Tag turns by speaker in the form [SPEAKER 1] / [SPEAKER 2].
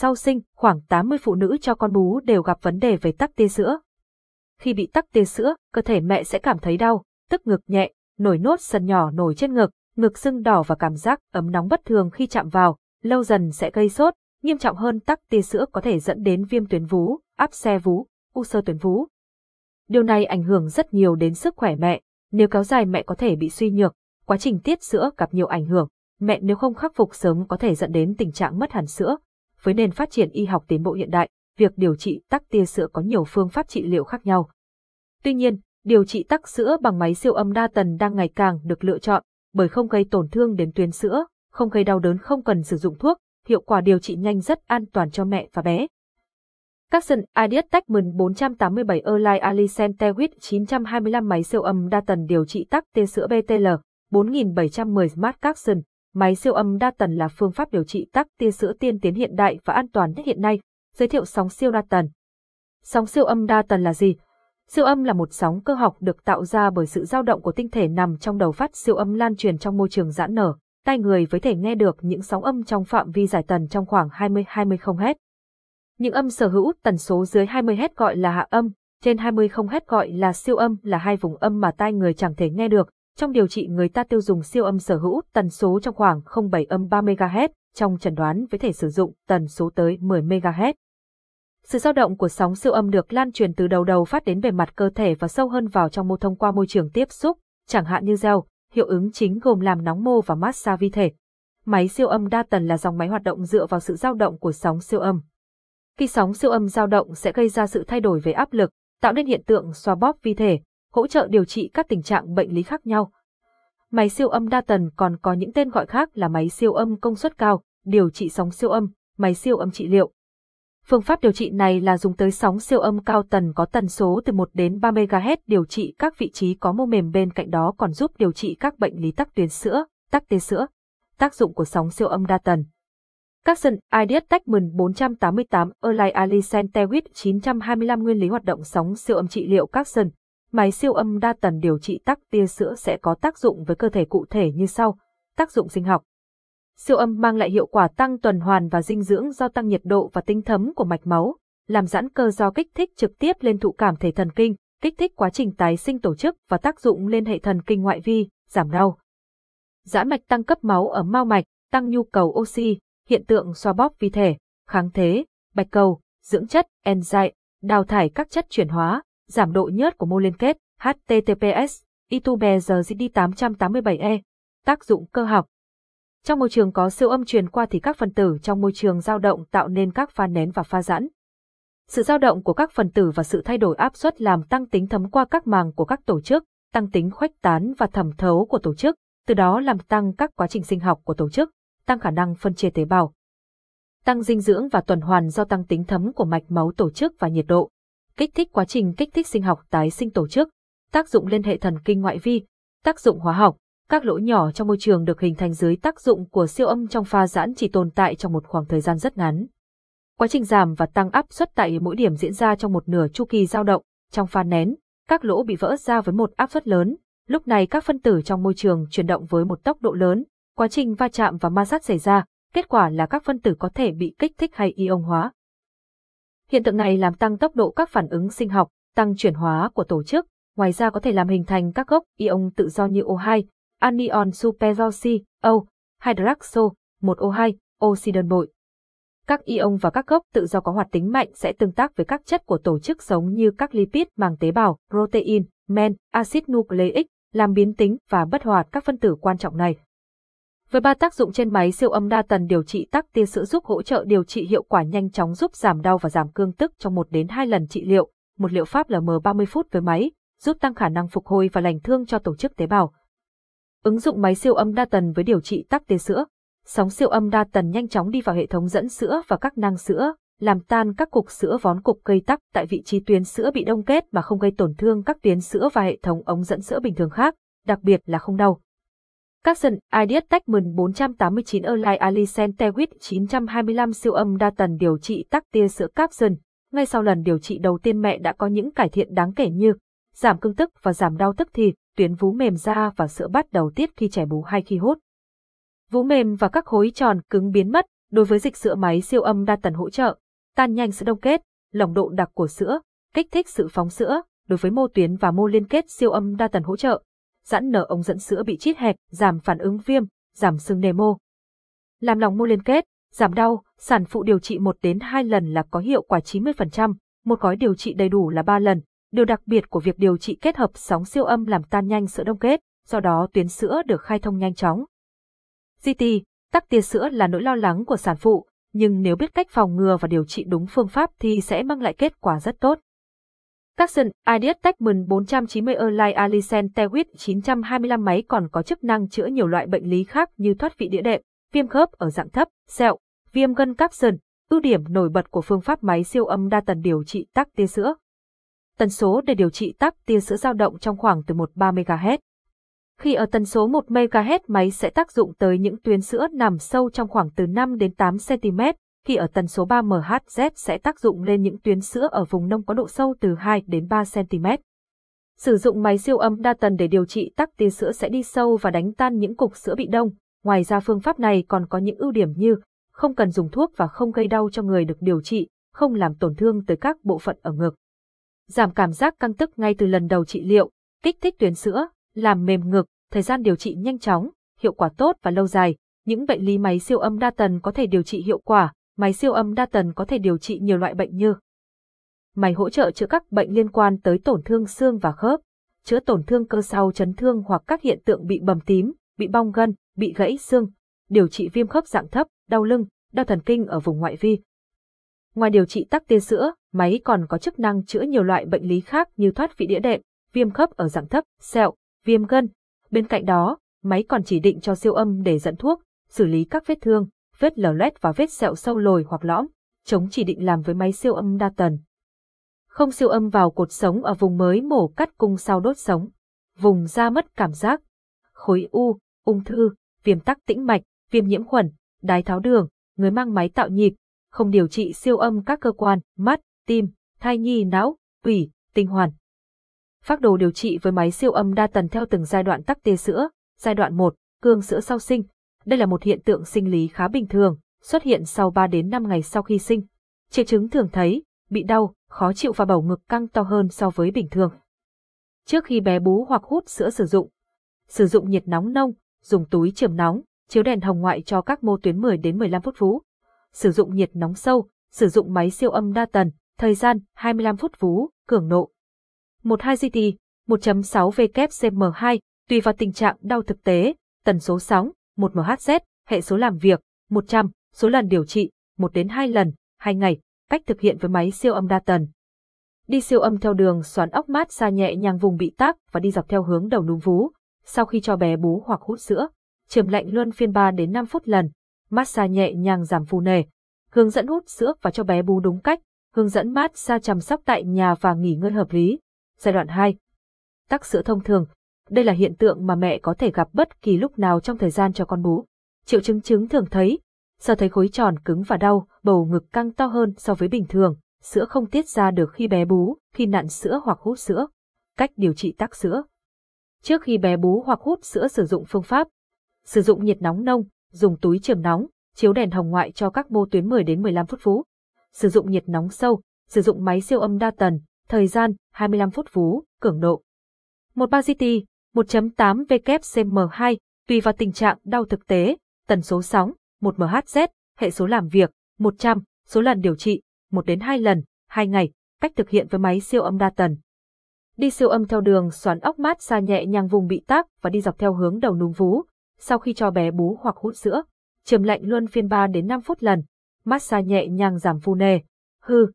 [SPEAKER 1] sau sinh, khoảng 80 phụ nữ cho con bú đều gặp vấn đề về tắc tia sữa. Khi bị tắc tia sữa, cơ thể mẹ sẽ cảm thấy đau, tức ngực nhẹ, nổi nốt sần nhỏ nổi trên ngực, ngực sưng đỏ và cảm giác ấm nóng bất thường khi chạm vào, lâu dần sẽ gây sốt, nghiêm trọng hơn tắc tia sữa có thể dẫn đến viêm tuyến vú, áp xe vú, u sơ tuyến vú. Điều này ảnh hưởng rất nhiều đến sức khỏe mẹ, nếu kéo dài mẹ có thể bị suy nhược, quá trình tiết sữa gặp nhiều ảnh hưởng, mẹ nếu không khắc phục sớm có thể dẫn đến tình trạng mất hẳn sữa. Với nền phát triển y học tiến bộ hiện đại, việc điều trị tắc tia sữa có nhiều phương pháp trị liệu khác nhau. Tuy nhiên, điều trị tắc sữa bằng máy siêu âm đa tần đang ngày càng được lựa chọn, bởi không gây tổn thương đến tuyến sữa, không gây đau đớn không cần sử dụng thuốc, hiệu quả điều trị nhanh rất an toàn cho mẹ và bé. Capson Ideas Techman 487 Erlai Alicent Tewit 925 máy siêu âm đa tần điều trị tắc tia sữa BTL 4710 Smart Capson Máy siêu âm đa tần là phương pháp điều trị tắc tia sữa tiên tiến hiện đại và an toàn nhất hiện nay. Giới thiệu sóng siêu đa tần. Sóng siêu âm đa tần là gì? Siêu âm là một sóng cơ học được tạo ra bởi sự dao động của tinh thể nằm trong đầu phát siêu âm lan truyền trong môi trường giãn nở. Tai người với thể nghe được những sóng âm trong phạm vi giải tần trong khoảng 20-20 Hz. Những âm sở hữu tần số dưới 20 Hz gọi là hạ âm, trên 20 Hz gọi là siêu âm là hai vùng âm mà tai người chẳng thể nghe được, trong điều trị người ta tiêu dùng siêu âm sở hữu tần số trong khoảng 07 âm 3 MHz, trong chẩn đoán với thể sử dụng tần số tới 10 MHz. Sự dao động của sóng siêu âm được lan truyền từ đầu đầu phát đến bề mặt cơ thể và sâu hơn vào trong mô thông qua môi trường tiếp xúc, chẳng hạn như gel, hiệu ứng chính gồm làm nóng mô và massage vi thể. Máy siêu âm đa tần là dòng máy hoạt động dựa vào sự dao động của sóng siêu âm. Khi sóng siêu âm dao động sẽ gây ra sự thay đổi về áp lực, tạo nên hiện tượng xoa bóp vi thể, hỗ trợ điều trị các tình trạng bệnh lý khác nhau. Máy siêu âm đa tần còn có những tên gọi khác là máy siêu âm công suất cao, điều trị sóng siêu âm, máy siêu âm trị liệu. Phương pháp điều trị này là dùng tới sóng siêu âm cao tần có tần số từ 1 đến 3 MHz điều trị các vị trí có mô mềm bên cạnh đó còn giúp điều trị các bệnh lý tắc tuyến sữa, tắc tê sữa. Tác dụng của sóng siêu âm đa tần. Capson Ideas Techman 488 Erlai Ali Tewit 925 nguyên lý hoạt động sóng siêu âm trị liệu Capson Máy siêu âm đa tần điều trị tắc tia sữa sẽ có tác dụng với cơ thể cụ thể như sau. Tác dụng sinh học. Siêu âm mang lại hiệu quả tăng tuần hoàn và dinh dưỡng do tăng nhiệt độ và tinh thấm của mạch máu, làm giãn cơ do kích thích trực tiếp lên thụ cảm thể thần kinh, kích thích quá trình tái sinh tổ chức và tác dụng lên hệ thần kinh ngoại vi, giảm đau. Giãn mạch tăng cấp máu ở mao mạch, tăng nhu cầu oxy, hiện tượng xoa bóp vi thể, kháng thế, bạch cầu, dưỡng chất, enzyme, đào thải các chất chuyển hóa, giảm độ nhớt của mô liên kết, HTTPS, ITUBERGD 887E, tác dụng cơ học. Trong môi trường có siêu âm truyền qua thì các phần tử trong môi trường dao động tạo nên các pha nén và pha giãn. Sự dao động của các phần tử và sự thay đổi áp suất làm tăng tính thấm qua các màng của các tổ chức, tăng tính khuếch tán và thẩm thấu của tổ chức, từ đó làm tăng các quá trình sinh học của tổ chức, tăng khả năng phân chia tế bào. Tăng dinh dưỡng và tuần hoàn do tăng tính thấm của mạch máu tổ chức và nhiệt độ kích thích quá trình kích thích sinh học tái sinh tổ chức, tác dụng lên hệ thần kinh ngoại vi, tác dụng hóa học, các lỗ nhỏ trong môi trường được hình thành dưới tác dụng của siêu âm trong pha giãn chỉ tồn tại trong một khoảng thời gian rất ngắn. Quá trình giảm và tăng áp suất tại mỗi điểm diễn ra trong một nửa chu kỳ dao động, trong pha nén, các lỗ bị vỡ ra với một áp suất lớn, lúc này các phân tử trong môi trường chuyển động với một tốc độ lớn, quá trình va chạm và ma sát xảy ra, kết quả là các phân tử có thể bị kích thích hay ion hóa. Hiện tượng này làm tăng tốc độ các phản ứng sinh học, tăng chuyển hóa của tổ chức, ngoài ra có thể làm hình thành các gốc ion tự do như O2, anion superoxy, O, hydroxo, 1O2, oxy đơn bội. Các ion và các gốc tự do có hoạt tính mạnh sẽ tương tác với các chất của tổ chức sống như các lipid màng tế bào, protein, men, axit nucleic, làm biến tính và bất hoạt các phân tử quan trọng này. Với ba tác dụng trên máy siêu âm đa tần điều trị tắc tia sữa giúp hỗ trợ điều trị hiệu quả nhanh chóng giúp giảm đau và giảm cương tức trong 1 đến 2 lần trị liệu, một liệu pháp LM 30 phút với máy, giúp tăng khả năng phục hồi và lành thương cho tổ chức tế bào. Ứng dụng máy siêu âm đa tần với điều trị tắc tia sữa. Sóng siêu âm đa tần nhanh chóng đi vào hệ thống dẫn sữa và các nang sữa, làm tan các cục sữa vón cục gây tắc tại vị trí tuyến sữa bị đông kết mà không gây tổn thương các tuyến sữa và hệ thống ống dẫn sữa bình thường khác, đặc biệt là không đau. Capson Ideas Techman 489 Erlai Alicent Tewit 925 siêu âm đa tần điều trị tắc tia sữa Capson. Ngay sau lần điều trị đầu tiên mẹ đã có những cải thiện đáng kể như giảm cương tức và giảm đau tức thì, tuyến vú mềm ra và sữa bắt đầu tiết khi trẻ bú hay khi hút. Vú mềm và các khối tròn cứng biến mất, Đối với dịch sữa máy siêu âm đa tần hỗ trợ, tan nhanh sữa đông kết, lỏng độ đặc của sữa, kích thích sự phóng sữa, đối với mô tuyến và mô liên kết siêu âm đa tần hỗ trợ, giãn nở ống dẫn sữa bị chít hẹp, giảm phản ứng viêm, giảm sưng nề mô. Làm lòng mô liên kết, giảm đau, sản phụ điều trị 1 đến 2 lần là có hiệu quả 90%, một gói điều trị đầy đủ là 3 lần. Điều đặc biệt của việc điều trị kết hợp sóng siêu âm làm tan nhanh sữa đông kết, do đó tuyến sữa được khai thông nhanh chóng. GT, tắc tia sữa là nỗi lo lắng của sản phụ, nhưng nếu biết cách phòng ngừa và điều trị đúng phương pháp thì sẽ mang lại kết quả rất tốt. Capson Ideas Techman 490 Erlai Alicen Tewit 925 máy còn có chức năng chữa nhiều loại bệnh lý khác như thoát vị đĩa đệm, viêm khớp ở dạng thấp, sẹo, viêm gân Capson. Ưu điểm nổi bật của phương pháp máy siêu âm đa tần điều trị tắc tia sữa. Tần số để điều trị tắc tia sữa dao động trong khoảng từ 1-3 MHz. Khi ở tần số 1 MHz máy sẽ tác dụng tới những tuyến sữa nằm sâu trong khoảng từ 5 đến 8 cm, khi ở tần số 3 MHz sẽ tác dụng lên những tuyến sữa ở vùng nông có độ sâu từ 2 đến 3 cm. Sử dụng máy siêu âm đa tần để điều trị tắc tia sữa sẽ đi sâu và đánh tan những cục sữa bị đông. Ngoài ra phương pháp này còn có những ưu điểm như không cần dùng thuốc và không gây đau cho người được điều trị, không làm tổn thương tới các bộ phận ở ngực. Giảm cảm giác căng tức ngay từ lần đầu trị liệu, kích thích tuyến sữa, làm mềm ngực, thời gian điều trị nhanh chóng, hiệu quả tốt và lâu dài. Những bệnh lý máy siêu âm đa tần có thể điều trị hiệu quả, máy siêu âm đa tần có thể điều trị nhiều loại bệnh như Máy hỗ trợ chữa các bệnh liên quan tới tổn thương xương và khớp, chữa tổn thương cơ sau chấn thương hoặc các hiện tượng bị bầm tím, bị bong gân, bị gãy xương, điều trị viêm khớp dạng thấp, đau lưng, đau thần kinh ở vùng ngoại vi. Ngoài điều trị tắc tia sữa, máy còn có chức năng chữa nhiều loại bệnh lý khác như thoát vị đĩa đệm, viêm khớp ở dạng thấp, sẹo, viêm gân. Bên cạnh đó, máy còn chỉ định cho siêu âm để dẫn thuốc, xử lý các vết thương, vết lở loét và vết sẹo sâu lồi hoặc lõm, chống chỉ định làm với máy siêu âm đa tần. Không siêu âm vào cột sống ở vùng mới mổ cắt cung sau đốt sống, vùng da mất cảm giác, khối u, ung thư, viêm tắc tĩnh mạch, viêm nhiễm khuẩn, đái tháo đường, người mang máy tạo nhịp, không điều trị siêu âm các cơ quan, mắt, tim, thai nhi não, ủy, tinh hoàn. Phác đồ điều trị với máy siêu âm đa tần theo từng giai đoạn tắc tia sữa, giai đoạn 1, cương sữa sau sinh, đây là một hiện tượng sinh lý khá bình thường, xuất hiện sau 3 đến 5 ngày sau khi sinh. Triệu chứng thường thấy, bị đau, khó chịu và bầu ngực căng to hơn so với bình thường. Trước khi bé bú hoặc hút sữa sử dụng, sử dụng nhiệt nóng nông, dùng túi chườm nóng, chiếu đèn hồng ngoại cho các mô tuyến 10 đến 15 phút vú. Sử dụng nhiệt nóng sâu, sử dụng máy siêu âm đa tần, thời gian 25 phút vú, cường nộ. 12 GT, 1.6 WCM2, tùy vào tình trạng đau thực tế, tần số sóng, 1 MHz, hệ số làm việc, 100, số lần điều trị, 1 đến 2 lần, 2 ngày, cách thực hiện với máy siêu âm đa tần. Đi siêu âm theo đường xoắn ốc mát xa nhẹ nhàng vùng bị tác và đi dọc theo hướng đầu núm vú, sau khi cho bé bú hoặc hút sữa, chườm lạnh luân phiên 3 đến 5 phút lần, massage nhẹ nhàng giảm phù nề, hướng dẫn hút sữa và cho bé bú đúng cách, hướng dẫn mát xa chăm sóc tại nhà và nghỉ ngơi hợp lý. Giai đoạn 2. Tắc sữa thông thường, đây là hiện tượng mà mẹ có thể gặp bất kỳ lúc nào trong thời gian cho con bú. Triệu chứng chứng thường thấy, sờ thấy khối tròn cứng và đau, bầu ngực căng to hơn so với bình thường, sữa không tiết ra được khi bé bú, khi nặn sữa hoặc hút sữa. Cách điều trị tắc sữa. Trước khi bé bú hoặc hút sữa sử dụng phương pháp. Sử dụng nhiệt nóng nông, dùng túi trường nóng, chiếu đèn hồng ngoại cho các mô tuyến 10 đến 15 phút vú. Sử dụng nhiệt nóng sâu, sử dụng máy siêu âm đa tần, thời gian 25 phút vú, cường độ. 13 GT, 1.8 WCM2, tùy vào tình trạng đau thực tế, tần số sóng, 1 MHz, hệ số làm việc, 100, số lần điều trị, 1 đến 2 lần, 2 ngày, cách thực hiện với máy siêu âm đa tần. Đi siêu âm theo đường xoắn ốc mát xa nhẹ nhàng vùng bị tác và đi dọc theo hướng đầu núm vú, sau khi cho bé bú hoặc hút sữa. Chườm lạnh luôn phiên 3 đến 5 phút lần, massage nhẹ nhàng giảm phù nề, hư,